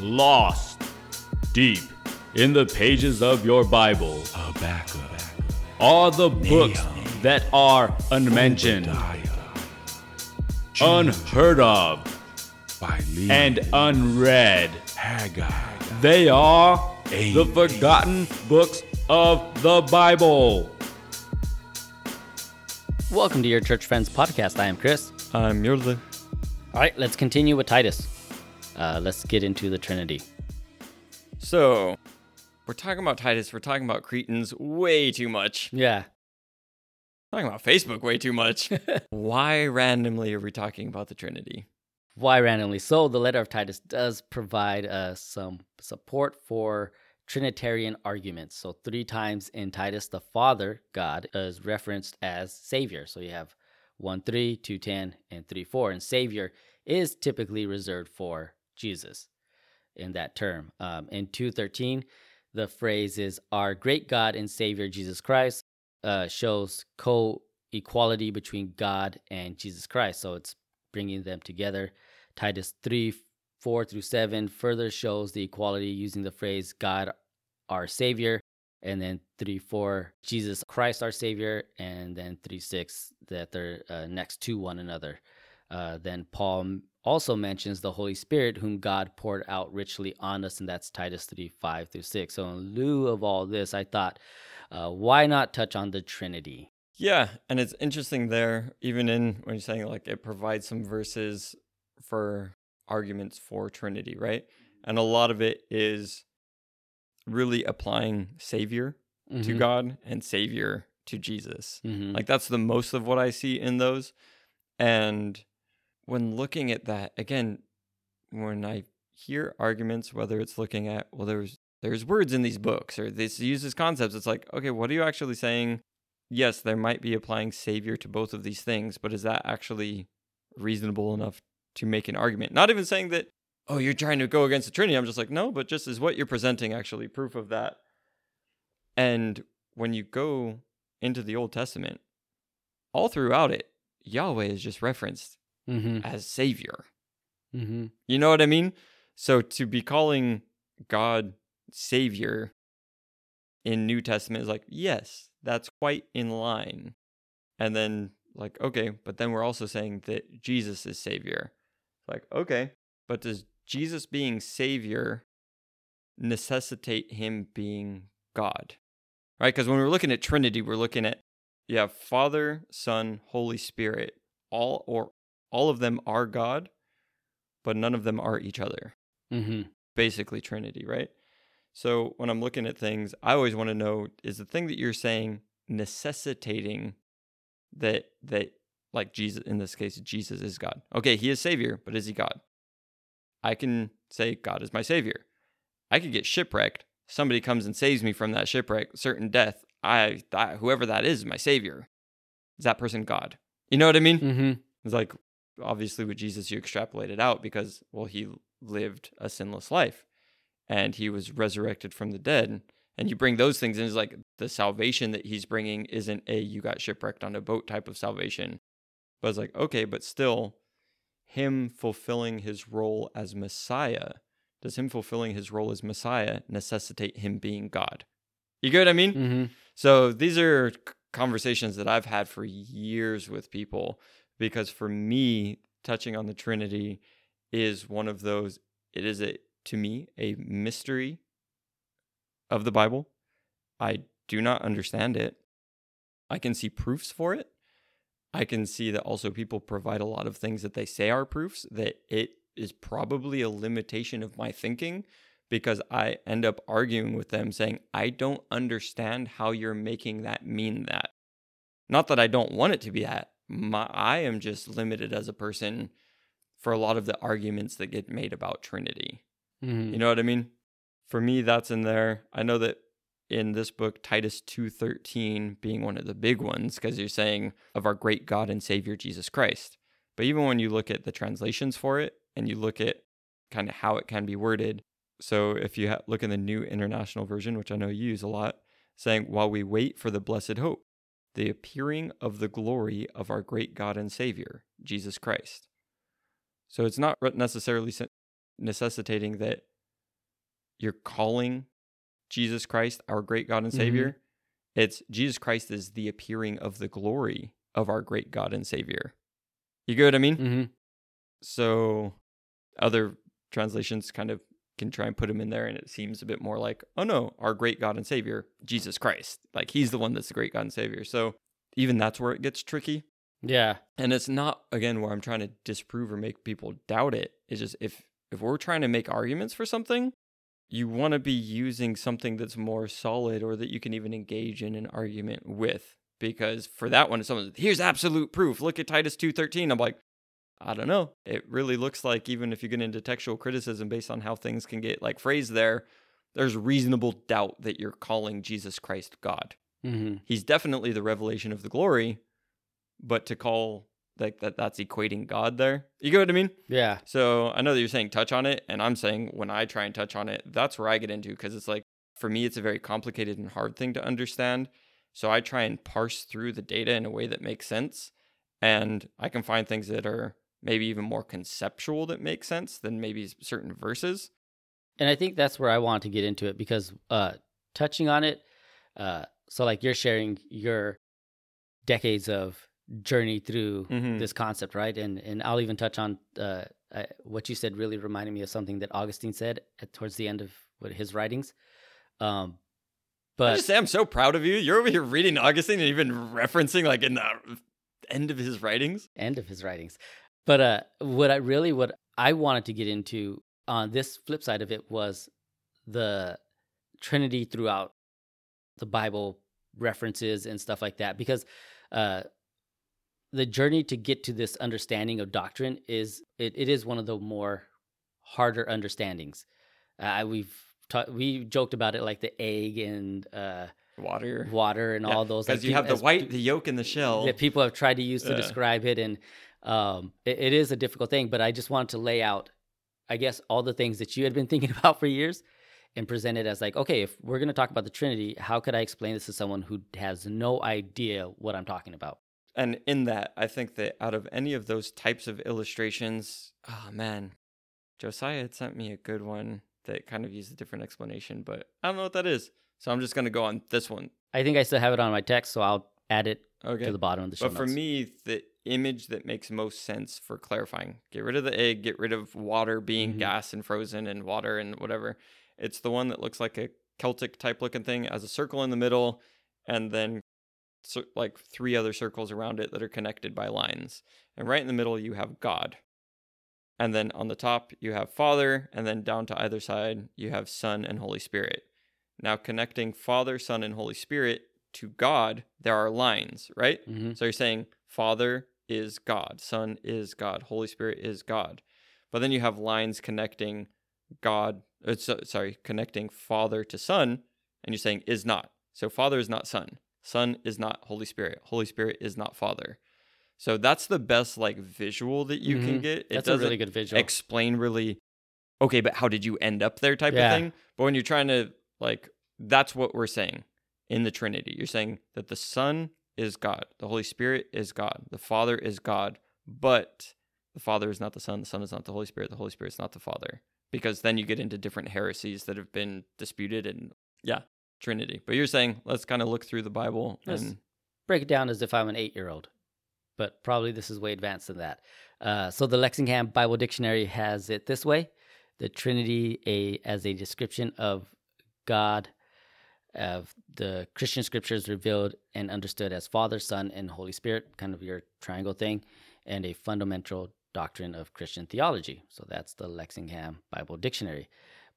lost deep in the pages of your Bible Habakkuk, are the books Nahum, that are unmentioned, unheard of, Philemon, and unread. Haggai. They are the forgotten books of the Bible. Welcome to your Church Friends podcast. I am Chris. I'm Yodler. All right, let's continue with Titus. Uh, let's get into the Trinity. So, we're talking about Titus. We're talking about Cretans way too much. Yeah. Talking about Facebook way too much. Why randomly are we talking about the Trinity? Why randomly? So, the letter of Titus does provide uh, some support for Trinitarian arguments. So, three times in Titus, the Father, God, is referenced as Savior. So, you have 1 3, 2 10, and 3 4. And Savior is typically reserved for Jesus in that term. Um, in 213, the phrase is Our great God and Savior Jesus Christ uh, shows co equality between God and Jesus Christ. So it's bringing them together. Titus 3 4 through 7 further shows the equality using the phrase God our Savior. And then 3 4, Jesus Christ our Savior. And then 3 6, that they're uh, next to one another. Uh, then Paul also mentions the Holy Spirit, whom God poured out richly on us, and that's Titus 3 5 through 6. So, in lieu of all this, I thought, uh, why not touch on the Trinity? Yeah, and it's interesting there, even in when you're saying like it provides some verses for arguments for Trinity, right? And a lot of it is really applying Savior to Mhm. God and Savior to Jesus. Mhm. Like that's the most of what I see in those. And when looking at that, again, when I hear arguments, whether it's looking at, well, there's there's words in these books or this uses concepts, it's like, okay, what are you actually saying? Yes, there might be applying savior to both of these things, but is that actually reasonable enough to make an argument? Not even saying that, oh, you're trying to go against the Trinity. I'm just like, no, but just is what you're presenting actually proof of that. And when you go into the Old Testament, all throughout it, Yahweh is just referenced Mhm. as Savior. Mhm. You know what I mean? So to be calling God Savior in New Testament is like, yes, that's quite in line. And then, like, okay, but then we're also saying that Jesus is Savior. Like, okay, but does Jesus being Savior necessitate him being God? Right? Because when we're looking at Trinity, we're looking at you have Father, Son, Holy Spirit. All or all of them are God, but none of them are each other. Mhm. Basically Trinity, right? So when I'm looking at things, I always want to know is the thing that you're saying necessitating that that like Jesus in this case Jesus is God. Okay, he is savior, but is he God? I can say God is my savior. I could get shipwrecked. Somebody comes and saves me from that shipwreck, certain death. I, I whoever that is, my savior. Is that person God? You know what I mean? Mhm. It's like obviously with Jesus you extrapolate it out because well he lived a sinless life and he was resurrected from the dead. And you bring those things in it's like the salvation that he's bringing isn't a you got shipwrecked on a boat type of salvation but it's like okay but still him fulfilling his role as messiah does him fulfilling his role as messiah necessitate him being god? You get what i mean? Mhm. so these are conversations that I've had for years with people because for me, touching on the Trinity is one of those, it is a, to me, a mystery of the Bible. I do not understand it. I can see proofs for it. I can see that also people provide a lot of things that they say are proofs that it is probably a limitation of my thinking because I end up arguing with them saying, I don't understand how you're making that mean that. Not that I don't want it to be that. My, I am just limited as a person for a lot of the arguments that get made about Trinity. Mhm. You know what I mean? For me, that's in there. I know that in this book, Titus 2.13 being one of the big ones, because you're saying of our great God and Savior Jesus Christ. But even when you look at the translations for it and you look at kind of how it can be worded, so if you ha- look in the New International Version, which I know you use a lot, saying, while we wait for the blessed hope, the appearing of the glory of our great God and Savior, Jesus Christ. So it's not necessarily necessitating that you're calling Jesus Christ our great God and Mhm. Savior, it's Jesus Christ is the appearing of the glory of our great God and Savior. You get what I mean? hmm So other translations kind of can try and put him in there and it seems a bit more like, oh no, our great God and Savior, Jesus Christ. Like he's the one that's the great God and Savior. So even that's where it gets tricky. Yeah. And it's not again where I'm trying to disprove or make people doubt it. It's just if if we're trying to make arguments for something, you want to be using something that's more solid or that you can even engage in an argument with. Because for that one, if someone here's absolute proof. Look at Titus two thirteen. I'm like, I don't know. It really looks like even if you get into textual criticism based on how things can get like phrased there, there's reasonable doubt that you're calling Jesus Christ God. hmm He's definitely the revelation of the glory, but to call like that that's equating God there. You get what I mean? Yeah. So I know that you're saying touch on it, and I'm saying when I try and touch on it, that's where I get into because it's like for me, it's a very complicated and hard thing to understand. So I try and parse through the data in a way that makes sense, and I can find things that are maybe even more conceptual that makes sense than maybe certain verses. and I think that's where I want to get into it because uh, touching on it, uh, so like you're sharing your decades of journey through Mhm. this concept, right? And and I'll even touch on uh, uh, what you said. Really reminded me of something that Augustine said at, towards the end of what his writings. Um, I but just say I'm so proud of you. You're over here reading Augustine and even referencing like in the end of his writings. end of his writings. But uh, what I really what I wanted to get into on this flip side of it was the Trinity throughout the Bible references and stuff like that, because uh, the journey to get to this understanding of doctrine is it, it is one of the more harder understandings. Uh, we've ta- we joked about it like the egg and uh, Water. water and all those Because like, you have the white, the yolk, and the shell. that people have tried to use to Yeah. describe it and um, it, it is a difficult thing but i just wanted to lay out i guess all the things that you had been thinking about for years and present it as like okay if we're going to talk about the trinity how could i explain this to someone who has no idea what i'm talking about And in that, I think that out of any of those types of illustrations, oh man, Josiah had sent me a good one that kind of used a different explanation, but I don't know what that is. So I'm just going to go on this one. i think i still have it on my text so i'll add it Okay. to the bottom of the show But for me, the image that makes most sense for clarifying get rid of the egg, get rid of water being Mhm. gas and frozen and water and whatever. It's the one that looks like a Celtic type looking thing, as a circle in the middle, and then like three other circles around it that are connected by lines. And right in the middle, you have God. And then on the top, you have Father, and then down to either side, you have Son and Holy Spirit. Now, connecting Father, Son, and Holy Spirit to God, there are lines, right? Mhm. So you're saying Father is God, Son is God, Holy Spirit is God. But then you have lines connecting God, uh, so, sorry, connecting Father to Son, and you're saying is not. So Father is not Son, Son is not Holy Spirit, Holy Spirit is not Father. So that's the best like visual that you can Mhm. get. It that's a doesn't really good visual explain really okay but how did you end up there type Yeah. of thing but when you're trying to like that's what we're saying in the trinity. You're saying that the son is god the holy spirit is god the father is god but the father is not the son the son is not the holy spirit the holy spirit is not the father. Because then you get into different heresies that have been disputed and yeah trinity. But you're saying let's kind of look through the bible and break it down as if I'm an eight year old, but probably this is way advanced than that. Uh, so the Lexingham Bible Dictionary has it this way: the Trinity a as a description of God, of the Christian scriptures revealed and understood as Father, Son, and Holy Spirit, kind of your triangle thing, and a fundamental doctrine of Christian theology. So that's the Lexingham Bible Dictionary.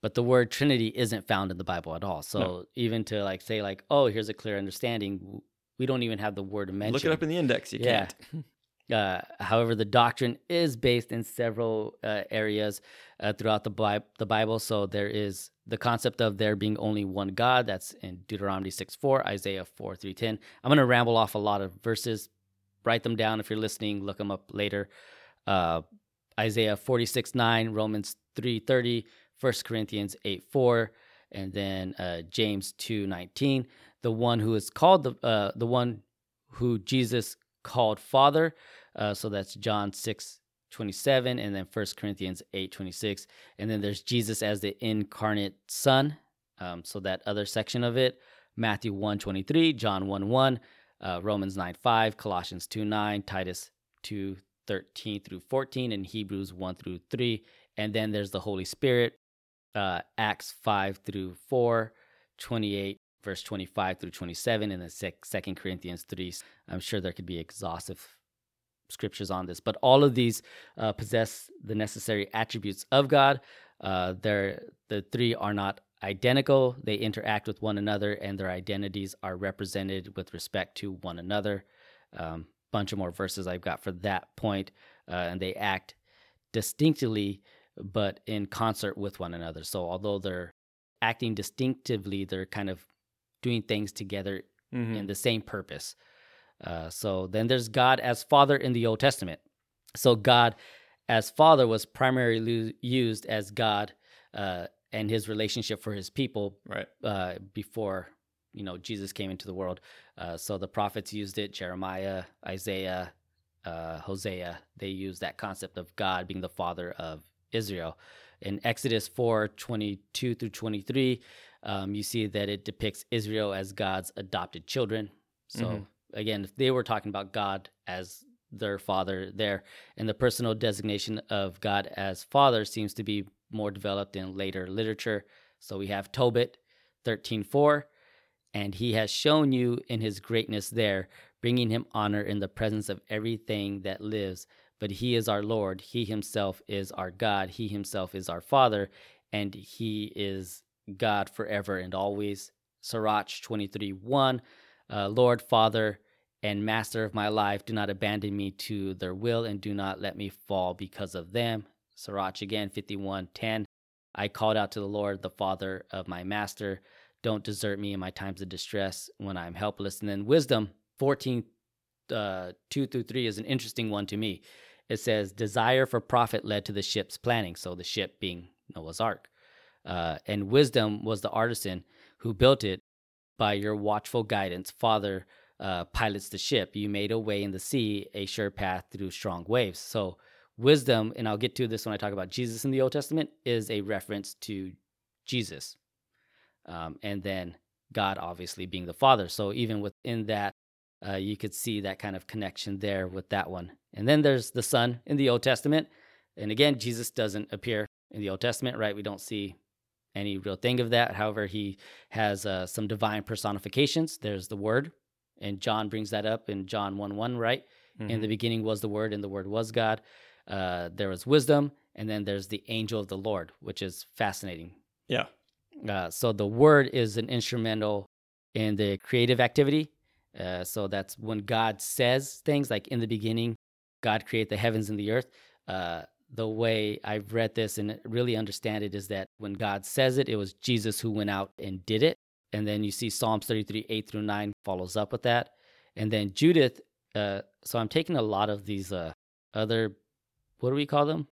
But the word Trinity isn't found in the Bible at all. So even to like say like, oh, here's a clear understanding, we don't even have the word mentioned. look it up in the index you Yeah. can't Uh, however, the doctrine is based in several uh, areas uh, throughout the, Bi- the Bible. So there is the concept of there being only one God. That's in Deuteronomy 6 4, Isaiah 4 3 10. I'm going to ramble off a lot of verses. Write them down if you're listening. Look them up later. Uh, Isaiah 46 9, Romans 3 30, 1 Corinthians 8 4, and then uh, James 2 19. The one who is called the the one who Jesus called Father. Uh, so that's John 6 27 and then 1 Corinthians 8 26. And then there's Jesus as the incarnate Son. Um, so that other section of it Matthew 1 23, John 1 1, uh, Romans 9 5, Colossians 2 9, Titus 2 13 through 14, and Hebrews 1 through 3. And then there's the Holy Spirit, uh, Acts 5 through 4, 28 verse 25 through 27 and then second corinthians 3 i'm sure there could be exhaustive scriptures on this but all of these uh, possess the necessary attributes of god. Uh, they're, the three are not identical. They interact with one another and their identities are represented with respect to one another. Um, bunch of more verses i've got for that point uh, and they act distinctly but in concert with one another. So although they're acting distinctively they're kind of doing things together mm-hmm. in the same purpose. Uh, so then there's God as Father in the Old Testament. So God as Father was primarily used as God uh, and His relationship for His people, right? Uh, before you know Jesus came into the world. Uh, so the prophets used it. Jeremiah, Isaiah, uh, Hosea. They used that concept of God being the Father of Israel. In Exodus 4 22 through 23, um, you see that it depicts Israel as God's adopted children. So, mm-hmm. again, if they were talking about God as their father there, and the personal designation of God as father seems to be more developed in later literature. So, we have Tobit 13:4, and he has shown you in his greatness there, bringing him honor in the presence of everything that lives. But he is our Lord, he himself is our God, he himself is our Father, and he is God forever and always. Sirach 23 1. Uh, Lord, Father, and Master of my life, do not abandon me to their will and do not let me fall because of them. Sirach again 51 10. I called out to the Lord, the Father of my Master. Don't desert me in my times of distress when I'm helpless. And then Wisdom 14 uh, 2 through 3 is an interesting one to me. It says, Desire for profit led to the ship's planning. So the ship being Noah's Ark. Uh, and wisdom was the artisan who built it. By your watchful guidance, Father uh, pilots the ship. You made a way in the sea, a sure path through strong waves. So, wisdom, and I'll get to this when I talk about Jesus in the Old Testament, is a reference to Jesus. Um, and then God, obviously, being the Father. So, even within that, uh, you could see that kind of connection there with that one. And then there's the Son in the Old Testament. And again, Jesus doesn't appear in the Old Testament, right? We don't see any real thing of that. However, he has uh, some divine personifications. There's the Word, and John brings that up in John 1 1, right? Mm-hmm. In the beginning was the Word, and the Word was God. Uh, there was wisdom, and then there's the angel of the Lord, which is fascinating. Yeah. Uh, so the Word is an instrumental in the creative activity. Uh, so that's when God says things like in the beginning, God created the heavens and the earth. The way I've read this and really understand it is that when God says it, it was Jesus who went out and did it. And then you see Psalms 33, 8 through 9 follows up with that. And then Judith, uh, so I'm taking a lot of these uh, other, what do we call them?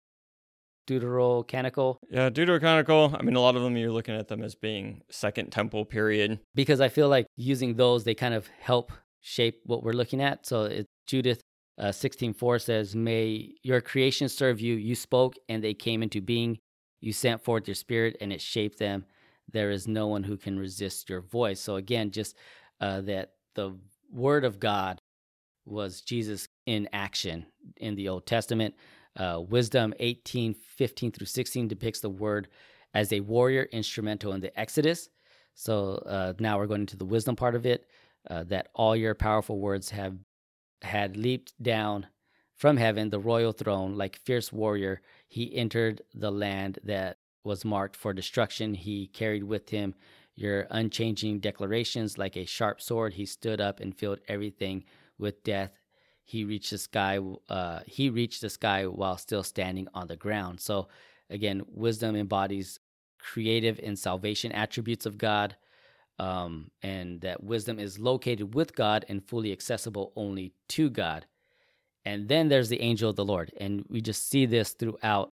Deuterocanonical. Yeah, Deuterocanonical. I mean, a lot of them you're looking at them as being Second Temple period. Because I feel like using those, they kind of help shape what we're looking at. So it's Judith uh, 16.4 says, May your creation serve you. You spoke and they came into being. You sent forth your spirit and it shaped them. There is no one who can resist your voice. So again, just uh, that the word of God was Jesus in action in the Old Testament. Uh, Wisdom 18, 15 through 16 depicts the word as a warrior instrumental in the Exodus. So uh, now we're going into the wisdom part of it. Uh, that all your powerful words have had leaped down from heaven, the royal throne, like fierce warrior, he entered the land that was marked for destruction. He carried with him your unchanging declarations like a sharp sword. He stood up and filled everything with death. He reached the sky. Uh, he reached the sky while still standing on the ground. So, again, wisdom embodies creative and salvation attributes of God um, and that wisdom is located with God and fully accessible only to God. And then there's the angel of the Lord. And we just see this throughout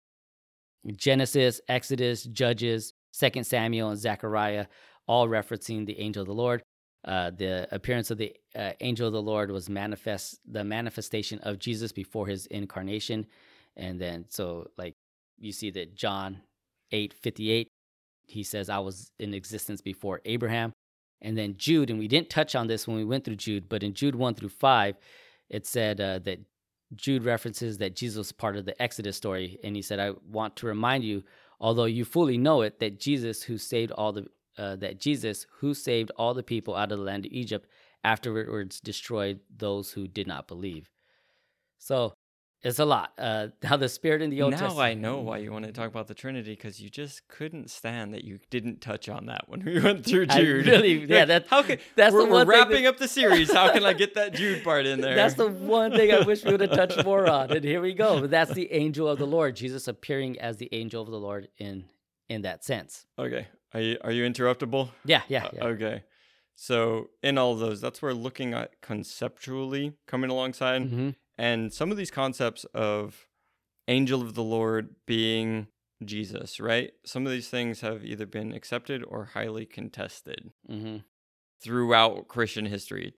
Genesis, Exodus, Judges, Second Samuel, and Zechariah, all referencing the angel of the Lord. Uh, the appearance of the uh, angel of the Lord was manifest, the manifestation of Jesus before his incarnation. And then so like you see that John 8 58, he says, I was in existence before Abraham. And then Jude, and we didn't touch on this when we went through Jude, but in Jude 1 through 5, it said uh, that Jude references that Jesus was part of the Exodus story. And he said, I want to remind you, although you fully know it, that Jesus, who saved all the uh, that Jesus, who saved all the people out of the land of Egypt, afterwards destroyed those who did not believe. So it's a lot. Uh, how the Spirit in the Old now Testament. I know why you want to talk about the Trinity because you just couldn't stand that you didn't touch on that when we went through I Jude. really- yeah, that- how can that's the we're, we're one thing that- wrapping up the series. How can I get that Jude part in there? That's the one thing I wish we would have touched more on. And here we go. But that's the angel of the Lord, Jesus appearing as the angel of the Lord in in that sense. okay. Are you are you interruptible? Yeah, yeah, Uh. Okay. So in all of those, that's where looking at conceptually coming alongside, Mhm. And some of these concepts of angel of the Lord being Jesus, right? Some of these things have either been accepted or highly contested. Mhm. throughout Christian history.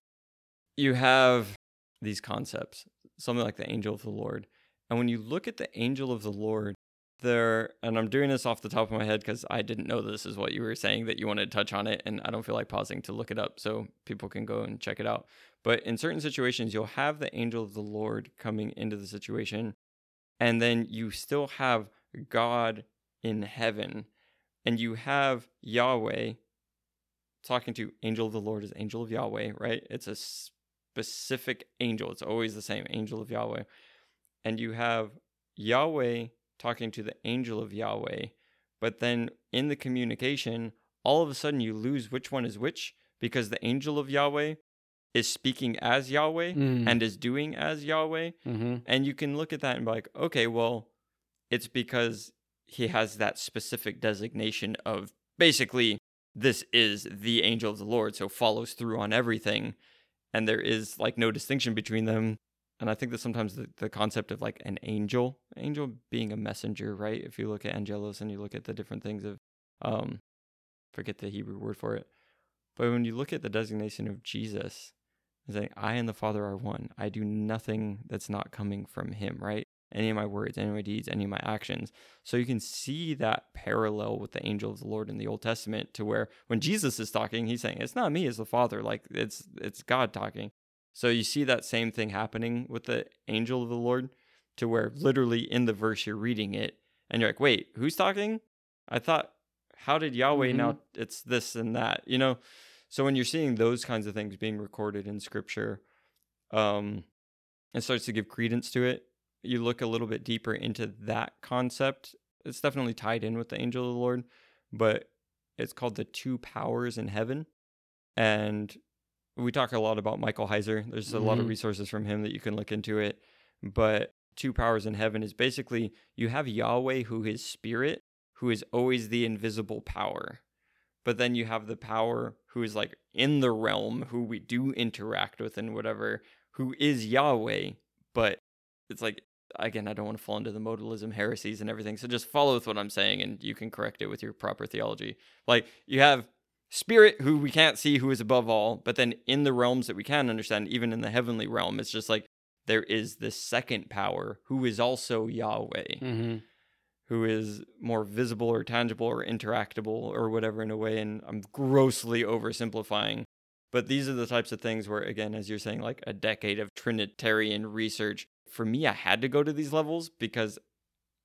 You have these concepts, something like the angel of the Lord. And when you look at the angel of the Lord, there, and I'm doing this off the top of my head because I didn't know this is what you were saying that you wanted to touch on it, and I don't feel like pausing to look it up so people can go and check it out. But in certain situations, you'll have the angel of the Lord coming into the situation, and then you still have God in heaven, and you have Yahweh talking to angel of the Lord is angel of Yahweh, right? It's a specific angel. It's always the same angel of Yahweh. And you have Yahweh talking to the angel of Yahweh, but then in the communication, all of a sudden you lose which one is which because the angel of Yahweh is speaking as Yahweh Mm. and is doing as Yahweh. Mhm. And you can look at that and be like, okay, well, it's because he has that specific designation of basically this is the angel of the Lord, so follows through on everything. And there is like no distinction between them. And I think that sometimes the, the concept of like an angel, angel being a messenger, right? If you look at angelos and you look at the different things of um forget the Hebrew word for it. But when you look at the designation of Jesus, like I and the Father are one. I do nothing that's not coming from him, right? Any of my words, any of my deeds, any of my actions. So you can see that parallel with the angel of the Lord in the Old Testament to where when Jesus is talking, he's saying, It's not me, it's the Father. Like it's it's God talking. So you see that same thing happening with the angel of the Lord, to where literally in the verse you're reading it and you're like, wait, who's talking? I thought, how did Yahweh now it's this and that, you know? So when you're seeing those kinds of things being recorded in scripture, um, it starts to give credence to it. You look a little bit deeper into that concept. It's definitely tied in with the angel of the Lord, but it's called the two powers in heaven. And we talk a lot about Michael Heiser. There's a lot of Mhm. resources from him that you can look into it. But two powers in heaven is basically you have Yahweh, who is spirit, who is always the invisible power. But then you have the power who is like in the realm, who we do interact with and whatever, who is Yahweh. But it's like, again, I don't want to fall into the modalism heresies and everything. So just follow with what I'm saying and you can correct it with your proper theology. Like you have spirit who we can't see who is above all but then in the realms that we can understand even in the heavenly realm it's just like there is this second power who is also yahweh Mhm. who is more visible or tangible or interactable or whatever in a way and i'm grossly oversimplifying but these are the types of things where again as you're saying like a decade of trinitarian research for me i had to go to these levels because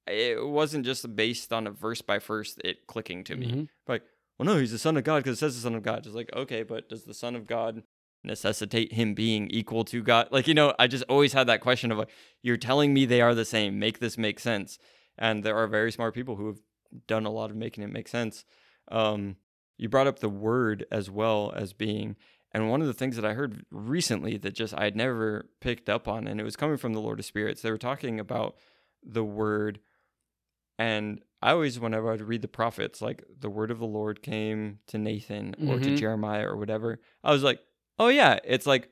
it wasn't just based on a verse by verse it clicking to me Mhm. like well, no, he's the son of God because it says the son of God. Just like, okay, but does the son of God necessitate him being equal to God? Like, you know, I just always had that question of like, you're telling me they are the same. Make this make sense. And there are very smart people who have done a lot of making it make sense. Um, you brought up the word as well as being, and one of the things that I heard recently that just I had never picked up on, and it was coming from the Lord of Spirits. They were talking about the word and I always, whenever I'd read the prophets, like the word of the Lord came to Nathan or to Mhm. Jeremiah or whatever, I was like, oh yeah, it's like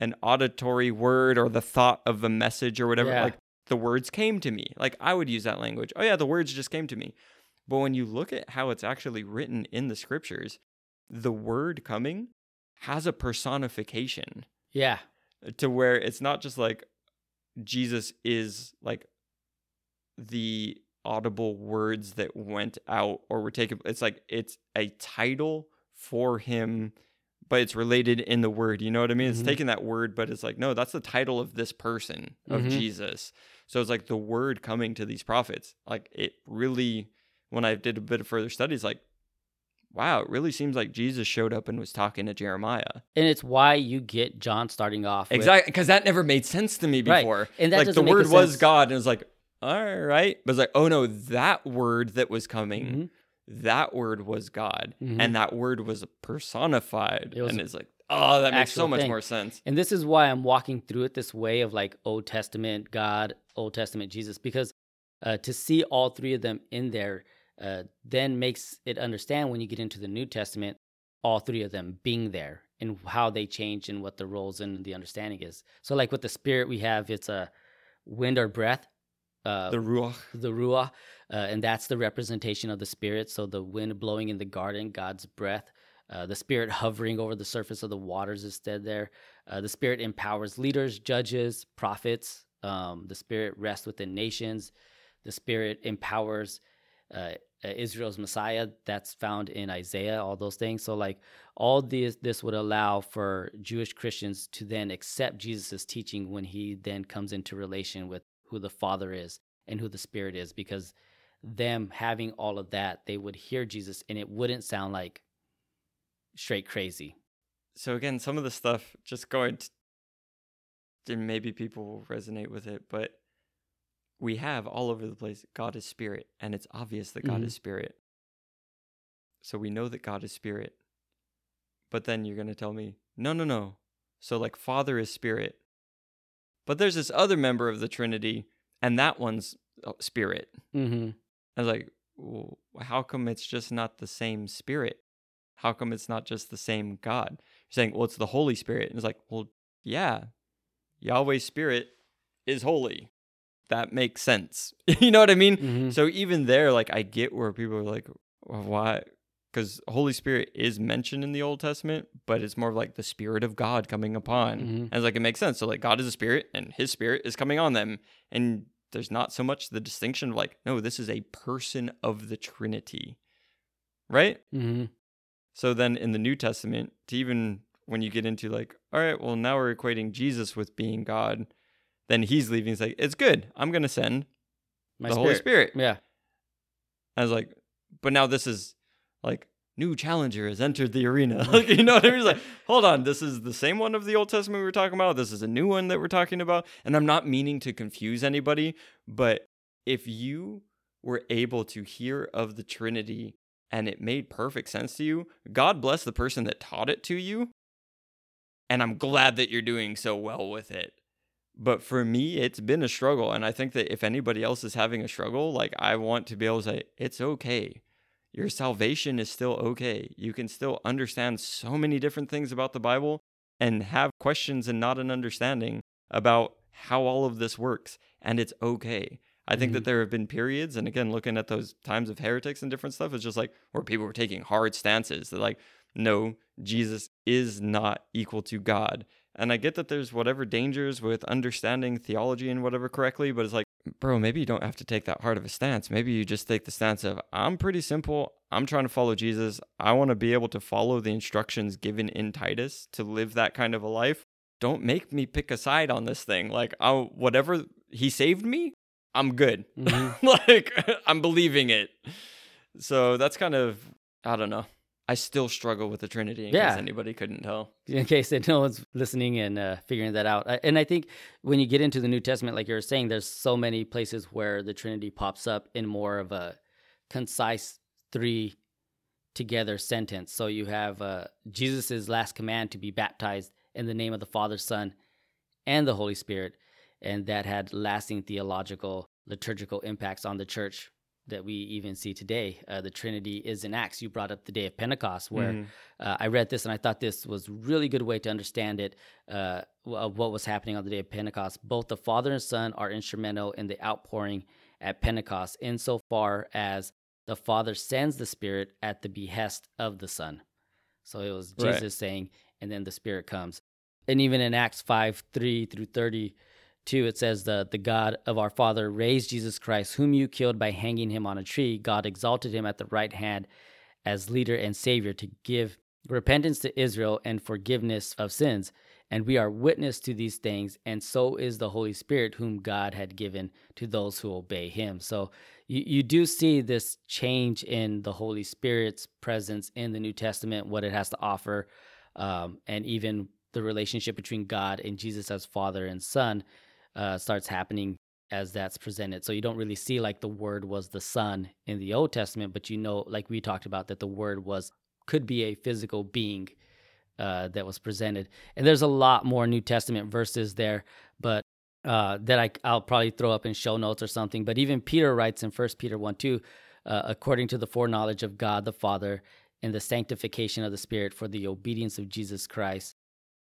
an auditory word or the thought of the message or whatever. Yeah. Like the words came to me. Like I would use that language. Oh yeah, the words just came to me. But when you look at how it's actually written in the scriptures, the word coming has a personification Yeah. to where it's not just like Jesus is like the audible words that went out or were taken. It's like it's a title for him, but it's related in the word. You know what I mean? It's Mhm. taking that word, but it's like, no, that's the title of this person, of Mhm. Jesus. So it's like the word coming to these prophets. Like it really, when I did a bit of further studies, like, wow, it really seems like Jesus showed up and was talking to Jeremiah. And it's why you get John starting off with, Exactly, because that never made sense to me Right. before. And that like the word was. God, and it was like, all right, but it's like, oh no, that word that was coming, Mhm. that word was God, Mhm. and that word was personified, It was and it's like, oh, that makes so much thing. more sense. And this is why I'm walking through it this way of like Old Testament God, Old Testament Jesus, because uh, to see all three of them in there uh, then makes it understand when you get into the New Testament, all three of them being there and how they change and what the roles and the understanding is. So, like with the Spirit, we have it's a wind or breath. Uh, The ruach, the ruah, uh, and that's the representation of the spirit. So the wind blowing in the garden, God's breath, uh, the spirit hovering over the surface of the waters instead there. Uh, the spirit empowers leaders, judges, prophets. Um, the spirit rests within nations. The spirit empowers uh, uh, Israel's Messiah. That's found in Isaiah. All those things. So like all these, this would allow for Jewish Christians to then accept Jesus' teaching when he then comes into relation with who the Father is and who the Spirit is, because them having all of that, they would hear Jesus and it wouldn't sound like straight crazy. so again, some of the stuff just going to, and maybe people will resonate with it, but we have all over the place God is spirit, and it's obvious that God Mhm. is spirit. So we know that God is spirit. But then you're going to tell me, no, no, no. So, like, Father is spirit. But there's this other member of the Trinity, and that one's uh, spirit. Mm-hmm. I was like, well, how come it's just not the same spirit? How come it's not just the same God? You're saying, well, it's the Holy Spirit. And it's like, well, yeah, Yahweh's Spirit is holy. That makes sense. you know what I mean? Mhm. So even there, like, I get where people are like, well, why? Because Holy Spirit is mentioned in the Old Testament, but it's more of like the Spirit of God coming upon. Mhm. And it's like, it makes sense. So, like, God is a spirit and his spirit is coming on them. And there's not so much the distinction of like, no, this is a person of the Trinity. Right? Mm-hmm. So then in the New Testament, to even when you get into like, all right, well, now we're equating Jesus with being God, then he's leaving. He's like, it's good. I'm going to send My the spirit. Holy Spirit. Yeah. I was like, but now this is like new challenger has entered the arena. Mm-hmm. like, you know what I mean? It's like, hold on, this is the same one of the Old Testament we were talking about. This is a new one that we're talking about. And I'm not meaning to confuse anybody, but if you were able to hear of the Trinity and it made perfect sense to you, God bless the person that taught it to you. And I'm glad that you're doing so well with it. But for me, it's been a struggle. And I think that if anybody else is having a struggle, like I want to be able to say, it's okay. Your salvation is still okay. You can still understand so many different things about the Bible and have questions and not an understanding about how all of this works. And it's okay. I think Mhm. that there have been periods, and again, looking at those times of heretics and different stuff, it's just like where people were taking hard stances. They're like, no, Jesus is not equal to God. And I get that there's whatever dangers with understanding theology and whatever correctly, but it's like, bro, maybe you don't have to take that hard of a stance. Maybe you just take the stance of, I'm pretty simple. I'm trying to follow Jesus. I want to be able to follow the instructions given in Titus to live that kind of a life. Don't make me pick a side on this thing. Like, I, whatever he saved me, I'm good. Mhm. like, I'm believing it. So that's kind of, I don't know. I still struggle with the Trinity in Yeah. case anybody couldn't tell. in case that no one's listening and uh, figuring that out. I- And I think when you get into the New Testament, like you were saying, there's so many places where the Trinity pops up in more of a concise three together sentence. So you have uh, Jesus' last command to be baptized in the name of the Father, Son, and the Holy Spirit. And that had lasting theological, liturgical impacts on the church that we even see today. Uh, the Trinity is in Acts. You brought up the day of Pentecost, where Mhm. uh, I read this and I thought this was really good way to understand it uh, of what was happening on the day of Pentecost. Both the Father and Son are instrumental in the outpouring at Pentecost, insofar as the Father sends the Spirit at the behest of the Son. So it was Right. Jesus saying, and then the Spirit comes. And even in Acts 5 3 through 30, 2, it says, the, the God of our Father raised Jesus Christ, whom you killed by hanging him on a tree. God exalted him at the right hand as leader and savior to give repentance to Israel and forgiveness of sins. And we are witness to these things, and so is the Holy Spirit, whom God had given to those who obey him. So you, you do see this change in the Holy Spirit's presence in the New Testament, what it has to offer, um, and even the relationship between God and Jesus as Father and Son uh, starts happening as that's presented. So you don't really see like the word was the Son in the Old Testament, but you know, like we talked about, that the word was could be a physical being uh, that was presented. And there's a lot more New Testament verses there, but uh, that I, I'll probably throw up in show notes or something. But even Peter writes in First Peter 1 2, uh, according to the foreknowledge of God the Father and the sanctification of the Spirit for the obedience of Jesus Christ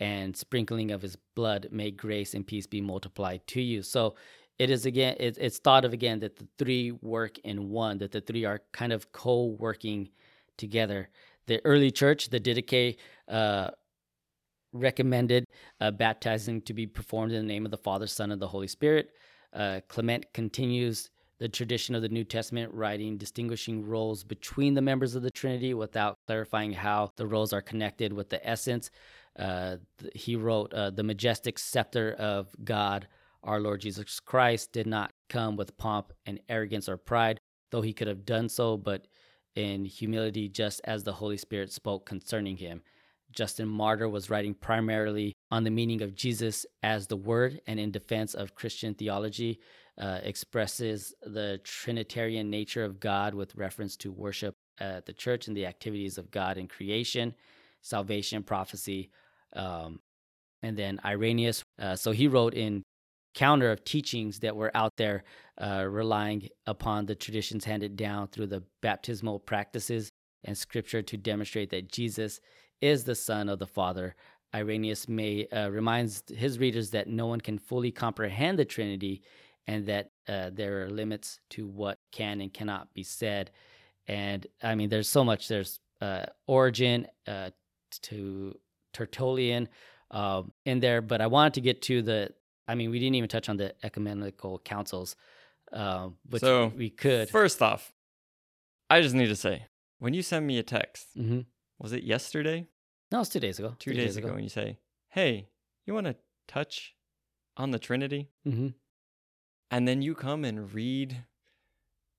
and sprinkling of his blood, may grace and peace be multiplied to you. So it is again, it, it's thought of again that the three work in one, that the three are kind of co working together. The early church, the Didache, uh, recommended uh, baptizing to be performed in the name of the Father, Son, and the Holy Spirit. Uh, Clement continues the tradition of the New Testament, writing distinguishing roles between the members of the Trinity without clarifying how the roles are connected with the essence. Uh, he wrote, uh, The majestic scepter of God, our Lord Jesus Christ, did not come with pomp and arrogance or pride, though he could have done so, but in humility, just as the Holy Spirit spoke concerning him. Justin Martyr was writing primarily on the meaning of Jesus as the Word and in defense of Christian theology, uh, expresses the Trinitarian nature of God with reference to worship at the church and the activities of God in creation, salvation, prophecy. Um, and then Irenaeus, uh, so he wrote in counter of teachings that were out there uh, relying upon the traditions handed down through the baptismal practices and scripture to demonstrate that Jesus is the Son of the Father. Irenaeus may uh, reminds his readers that no one can fully comprehend the Trinity, and that uh, there are limits to what can and cannot be said. And I mean, there's so much. There's uh, Origen uh, to Tertullian um, in there, but I wanted to get to the. I mean, we didn't even touch on the ecumenical councils, uh, which So, we could. First off, I just need to say, when you send me a text, hmm was it yesterday? No, it's two days ago. Two Three days ago, and you say, "Hey, you want to touch on the Trinity?" hmm And then you come and read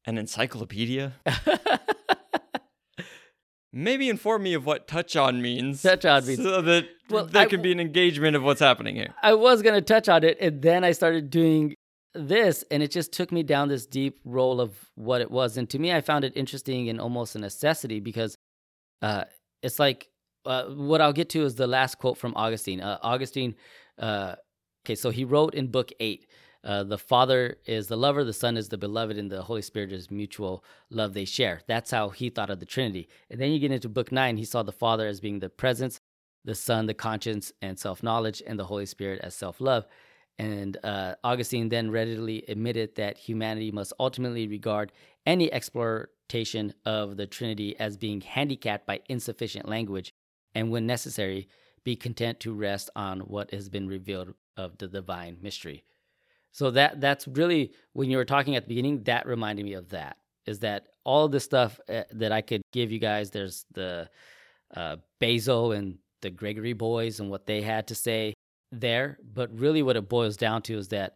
an encyclopedia. Maybe inform me of what touch on means. Touch on means- So that Well, there I can be an engagement of what's happening here. I was gonna touch on it, and then I started doing this, and it just took me down this deep role of what it was. And to me, I found it interesting and almost a necessity because uh, it's like uh, what I'll get to is the last quote from Augustine. Uh, Augustine, uh, okay, so he wrote in Book Eight. Uh, the Father is the lover, the Son is the beloved, and the Holy Spirit is mutual love they share. That's how he thought of the Trinity. And then you get into Book Nine, he saw the Father as being the presence, the Son, the conscience and self knowledge, and the Holy Spirit as self love. And uh, Augustine then readily admitted that humanity must ultimately regard any exploitation of the Trinity as being handicapped by insufficient language, and when necessary, be content to rest on what has been revealed of the divine mystery. So that that's really when you were talking at the beginning, that reminded me of that. Is that all the stuff uh, that I could give you guys? There's the uh, Basil and the Gregory boys and what they had to say there, but really what it boils down to is that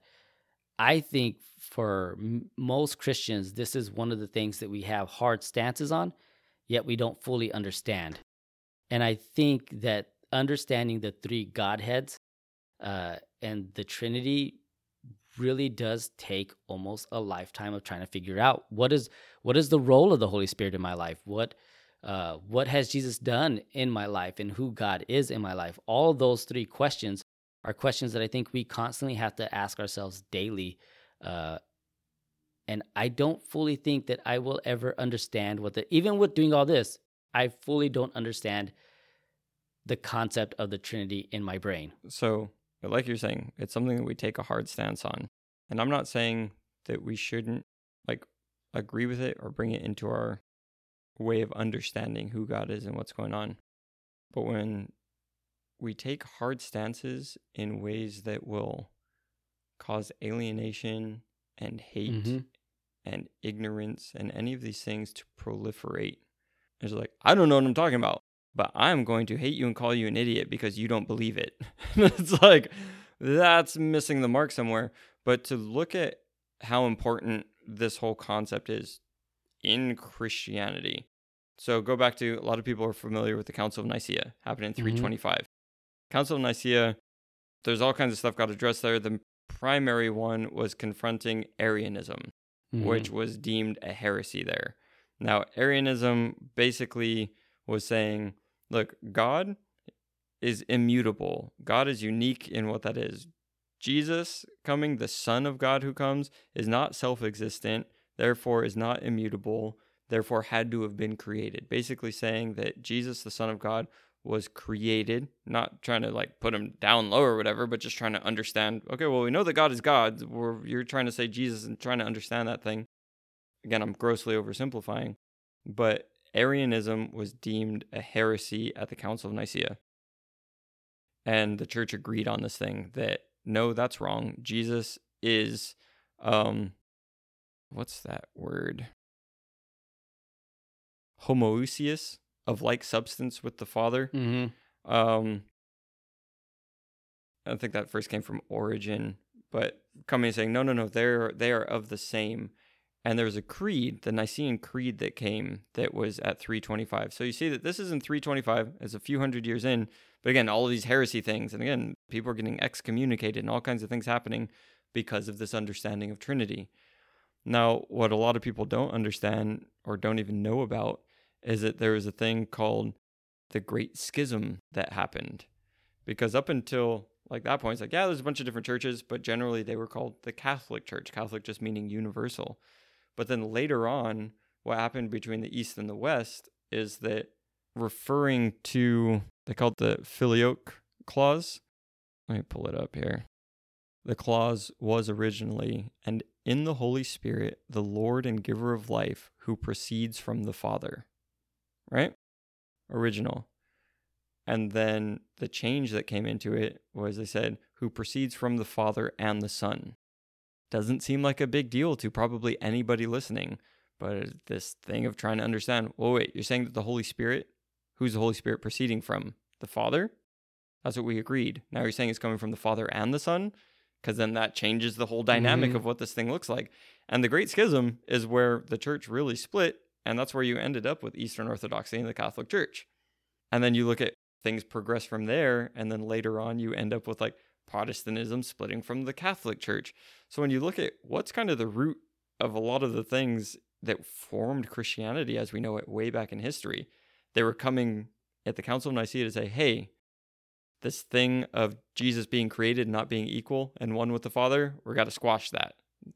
I think for m- most Christians, this is one of the things that we have hard stances on, yet we don't fully understand. And I think that understanding the three Godheads uh, and the Trinity really does take almost a lifetime of trying to figure out what is what is the role of the Holy Spirit in my life. What uh, what has Jesus done in my life and who God is in my life? All those three questions are questions that I think we constantly have to ask ourselves daily. Uh, and I don't fully think that I will ever understand what the, even with doing all this, I fully don't understand the concept of the Trinity in my brain. So, like you're saying, it's something that we take a hard stance on. And I'm not saying that we shouldn't like agree with it or bring it into our way of understanding who God is and what's going on. But when we take hard stances in ways that will cause alienation and hate Mhm. and ignorance and any of these things to proliferate. It's like, I don't know what I'm talking about, but I'm going to hate you and call you an idiot because you don't believe it. it's like, that's missing the mark somewhere. But to look at how important this whole concept is in Christianity. So go back to a lot of people are familiar with the Council of Nicaea, happened in 325. Council of Nicaea, there's all kinds of stuff got addressed there. The primary one was confronting Arianism, Mhm. which was deemed a heresy there. Now, Arianism basically was saying, look, God is immutable. God is unique in what that is. Jesus coming, the Son of God who comes, is not self existent, therefore is not immutable, therefore had to have been created. Basically saying that Jesus, the Son of God, was created, not trying to like put him down low or whatever, but just trying to understand, okay, well, we know that God is God. We're, you're trying to say Jesus and trying to understand that thing. Again, I'm grossly oversimplifying, but Arianism was deemed a heresy at the Council of Nicaea. And the church agreed on this thing that no, that's wrong. Jesus is um what's that word? Homoousios of like substance with the Father. Mhm. Um, I think that first came from Origen, but coming and saying, no, no, no, they're they are of the same. And there was a creed, the Nicene Creed that came that was at 325. So you see that this is in 325, it's a few hundred years in. But again, all of these heresy things, and again, people are getting excommunicated and all kinds of things happening because of this understanding of Trinity. Now, what a lot of people don't understand or don't even know about is that there was a thing called the Great Schism that happened. Because up until like that point, it's like, yeah, there's a bunch of different churches, but generally they were called the Catholic Church, Catholic just meaning universal. But then later on, what happened between the East and the West is that referring to, they called the Filioque Clause. Let me pull it up here. The clause was originally, and in the Holy Spirit, the Lord and giver of life, who proceeds from the Father. Right? Original. And then the change that came into it was they said, who proceeds from the Father and the Son. Doesn't seem like a big deal to probably anybody listening, but this thing of trying to understand, well, wait, you're saying that the Holy Spirit, who's the Holy Spirit proceeding from? The Father? That's what we agreed. Now you're saying it's coming from the Father and the Son? Because then that changes the whole dynamic Mhm. of what this thing looks like. And the Great Schism is where the church really split, and that's where you ended up with Eastern Orthodoxy and the Catholic Church. And then you look at things progress from there, and then later on you end up with like Protestantism splitting from the Catholic Church. So when you look at what's kind of the root of a lot of the things that formed Christianity as we know it way back in history, they were coming at the Council of Nicaea to say, hey, this thing of Jesus being created, not being equal and one with the Father, we got to squash that.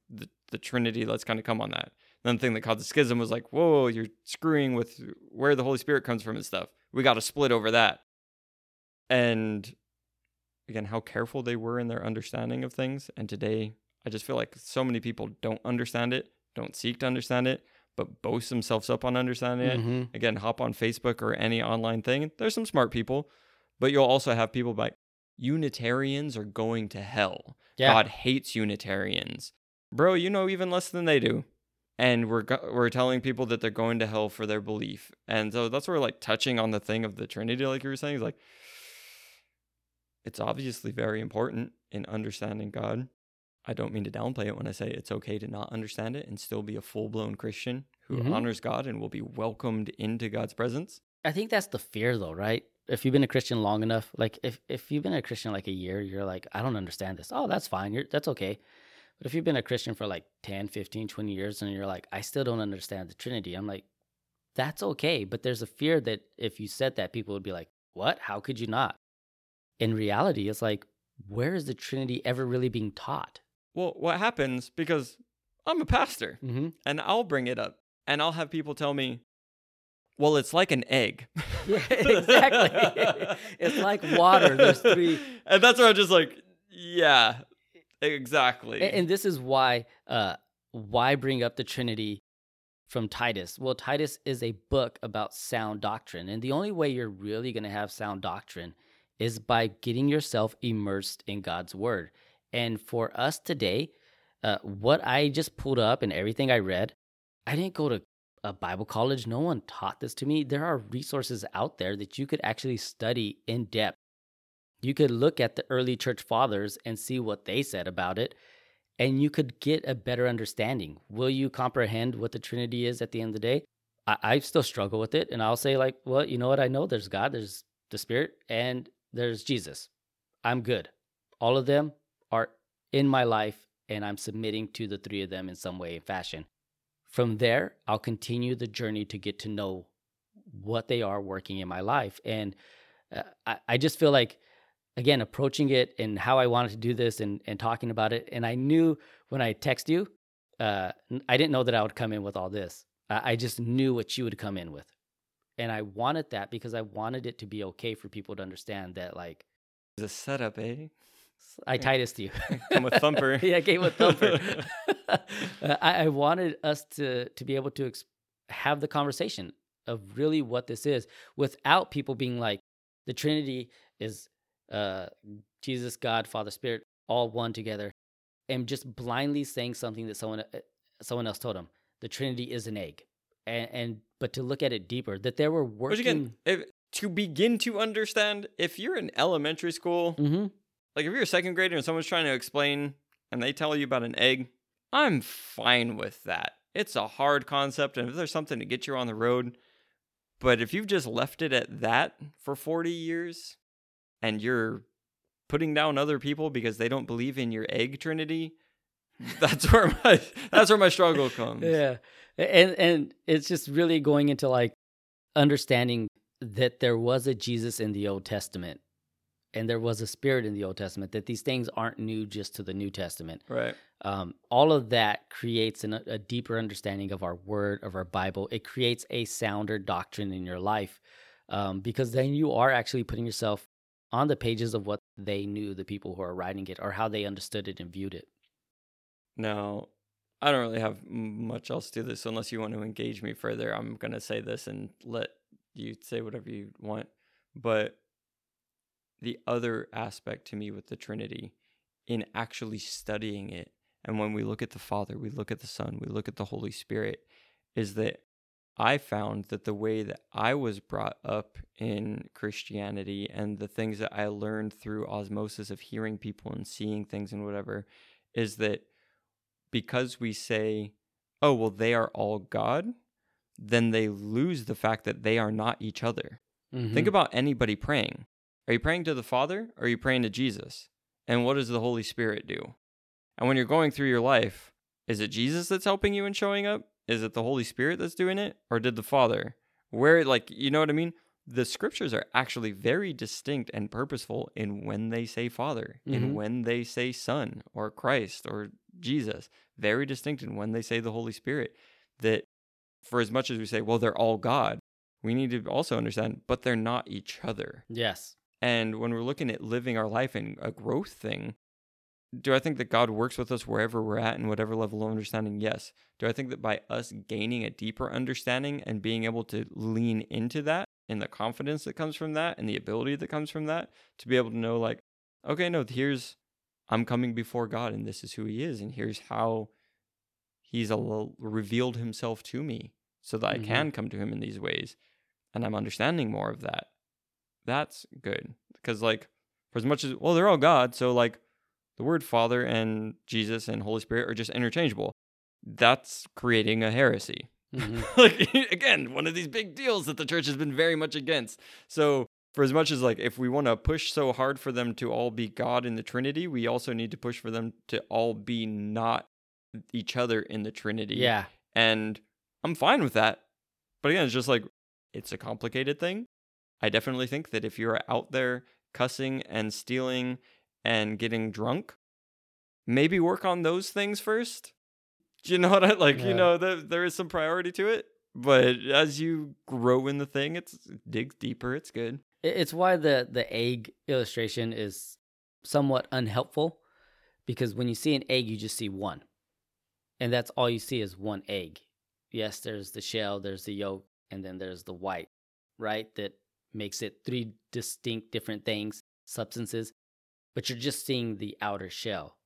The, the Trinity, let's kind of come on that. Then the thing that caused the schism was like, whoa, you're screwing with where the Holy Spirit comes from and stuff. We got to split over that. And again, how careful they were in their understanding of things. And today, I just feel like so many people don't understand it, don't seek to understand it, but boast themselves up on understanding it. Mhm. Again, hop on Facebook or any online thing. There's some smart people, but you'll also have people like Unitarians are going to hell. Yeah. God hates Unitarians. Bro, you know even less than they do. And we're go- we're telling people that they're going to hell for their belief. And so that's where like touching on the thing of the Trinity like you were saying is like it's obviously very important in understanding God. I don't mean to downplay it when I say it's okay to not understand it and still be a full-blown Christian who Mhm. honors God and will be welcomed into God's presence. I think that's the fear though, right? If you've been a Christian long enough, like if, if you've been a Christian like a year, you're like, I don't understand this. Oh, that's fine. You're that's okay. But if you've been a Christian for like 10, 15, 20 years and you're like, I still don't understand the Trinity, I'm like, that's okay. But there's a fear that if you said that, people would be like, What? How could you not? In reality, it's like, where is the Trinity ever really being taught? Well, what happens because I'm a pastor Mm-hmm. and I'll bring it up and I'll have people tell me, well, it's like an egg. Yeah, exactly. It's like water. There's three- And that's where I'm just like, yeah, exactly. A- And this is why uh why bring up the Trinity from Titus? Well, Titus is a book about sound doctrine, and the only way you're really going to have sound doctrine is by getting yourself immersed in God's word. And for us today, uh, what I just pulled up and everything I read, I didn't go to a Bible college. No one taught this to me. There are resources out there that you could actually study in depth. You could look at the early church fathers and see what they said about it, and you could get a better understanding. Will you comprehend what the Trinity is at the end of the day? I, I still struggle with it, and I'll say, like, well, you know what? I know there's God, there's the Spirit, and there's Jesus. I'm good. All of them are in my life, and I'm submitting to the three of them in some way and fashion. From there, I'll continue the journey to get to know what they are working in my life. And uh, I, I just feel like, again, approaching it and how I wanted to do this and, and talking about it. And I knew when I text you, uh, I didn't know that I would come in with all this. I, I just knew what you would come in with. And I wanted that because I wanted it to be okay for people to understand that, like, It's a setup, eh? I Titus to you. Come with Thumper. yeah, came with Thumper. Uh, I, I wanted us to to be able to ex- have the conversation of really what this is without people being like, the Trinity is uh, Jesus, God, Father, Spirit, all one together, and just blindly saying something that someone uh, someone else told them. The Trinity is an egg, and, and but to look at it deeper, that there were Which working. again, if, to begin to understand, if you're in elementary school, Mhm. like if you're a second grader and someone's trying to explain and they tell you about an egg, I'm fine with that. It's a hard concept, and if there's something to get you on the road, but if you've just left it at that for 40 years and you're putting down other people because they don't believe in your egg trinity, that's where my that's where my struggle comes. Yeah. And and it's just really going into like understanding that there was a Jesus in the Old Testament and there was a spirit in the Old Testament that these things aren't new just to the New Testament. Right. Um, all of that creates an, a deeper understanding of our word, of our Bible. It creates a sounder doctrine in your life um, because then you are actually putting yourself on the pages of what they knew, the people who are writing it, or how they understood it and viewed it. Now, I don't really have much else to this unless you want to engage me further. I'm going to say this and let you say whatever you want. But the other aspect to me with the Trinity, in actually studying it, and when we look at the Father, we look at the Son, we look at the Holy Spirit, is that I found that the way that I was brought up in Christianity and the things that I learned through osmosis of hearing people and seeing things and whatever is that because we say, oh, well, they are all God, then they lose the fact that they are not each other. Think mm-hmm. about anybody praying. Are you praying to the Father or are you praying to Jesus? And what does the Holy Spirit do? And when you're going through your life, is it Jesus that's helping you and showing up? Is it the Holy Spirit that's doing it? Or did the Father? Where, like, you know what I mean? The scriptures are actually very distinct and purposeful in when they say Father, Mhm. in when they say Son or Christ or Jesus. Very distinct in when they say the Holy Spirit. That for as much as we say, well, they're all God, we need to also understand, but they're not each other. yes. And when we're looking at living our life in a growth thing, do I think that God works with us wherever we're at in whatever level of understanding? Yes. Do I think that by us gaining a deeper understanding and being able to lean into that and the confidence that comes from that and the ability that comes from that to be able to know, like, okay, no, here's, I'm coming before God and this is who He is and here's how He's a, revealed Himself to me so that Mhm. I can come to Him in these ways and I'm understanding more of that. That's good because, like, for as much as well, they're all God, so like the word Father and Jesus and Holy Spirit are just interchangeable. That's creating a heresy. Mhm. like again, one of these big deals that the church has been very much against. So for as much as like if we want to push so hard for them to all be God in the Trinity, we also need to push for them to all be not each other in the Trinity. Yeah. And I'm fine with that. But again, it's just like it's a complicated thing. I definitely think that if you're out there cussing and stealing and getting drunk, maybe work on those things first. Do you know what I like? Yeah. You know, there, there is some priority to it. But as you grow in the thing, it's it digs deeper. It's good. It's why the the egg illustration is somewhat unhelpful because when you see an egg, you just see one, and that's all you see is one egg. Yes, there's the shell, there's the yolk, and then there's the white, right? That makes it three distinct different things, substances. but you're just seeing the outer shell.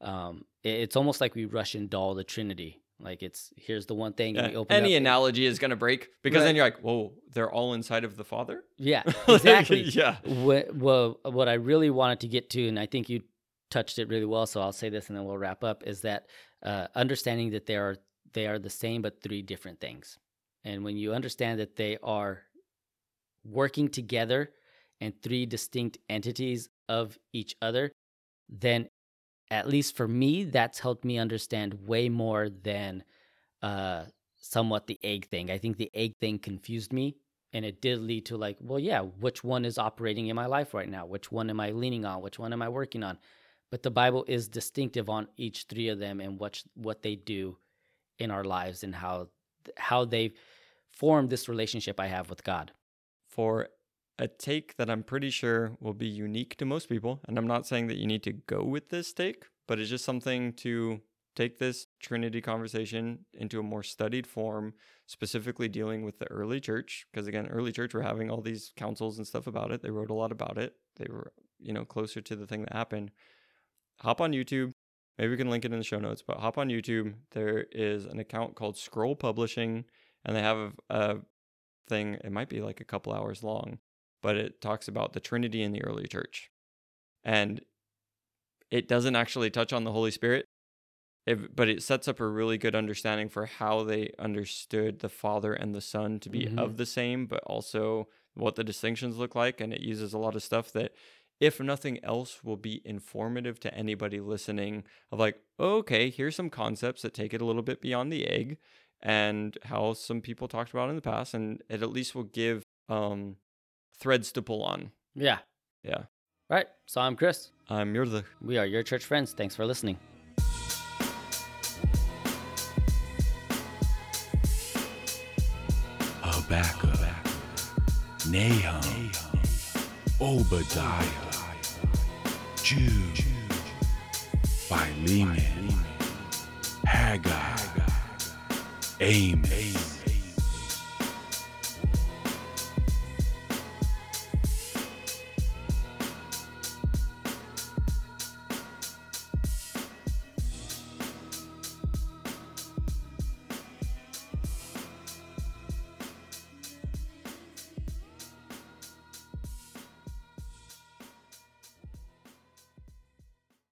Um, it- it's almost like we rush Russian doll the Trinity. Like it's here's the one thing and Yeah, we open Any up, analogy is going to break because Right. then you're like, whoa, they're all inside of the Father? Yeah, Like, exactly. yeah. What, well, what I really wanted to get to, and I think you touched it really well, so I'll say this and then we'll wrap up, is that uh, understanding that they are they are the same but three different things. And when you understand that they are working together and three distinct entities of each other, then at least for me, that's helped me understand way more than uh, somewhat the egg thing. I think the egg thing confused me and it did lead to like well yeah which one is operating in my life right now? Which one am i leaning on? Which one am i working on? But the bible is distinctive on each three of them and what what they do in our lives and how how they form this relationship i have with god. For a take that I'm pretty sure will be unique to most people. And I'm not saying that you need to go with this take, but it's just something to take this Trinity conversation into a more studied form, specifically dealing with the early church. Because again, early church were having all these councils and stuff about it. They wrote a lot about it. They were, you know, closer to the thing that happened. Hop on YouTube. Maybe we can link it in the show notes, but hop on YouTube. There is an account called Scroll Publishing, and they have a thing. It might be like a couple hours long, but it talks about the Trinity in the early church. And it doesn't actually touch on the Holy Spirit, it, but it sets up a really good understanding for how they understood the Father and the Son to be Mhm. of the same, but also what the distinctions look like. And it uses a lot of stuff that, if nothing else, will be informative to anybody listening of like, okay, here's some concepts that take it a little bit beyond the egg and how some people talked about in the past. And it at least will give um, threads to pull on. yeah Yeah. right so i'm chris I'm Mirza. we are your church friends thanks for listening Habakkuk, Nahum, Obadiah, Jude, Philemon, Haggai, Amos,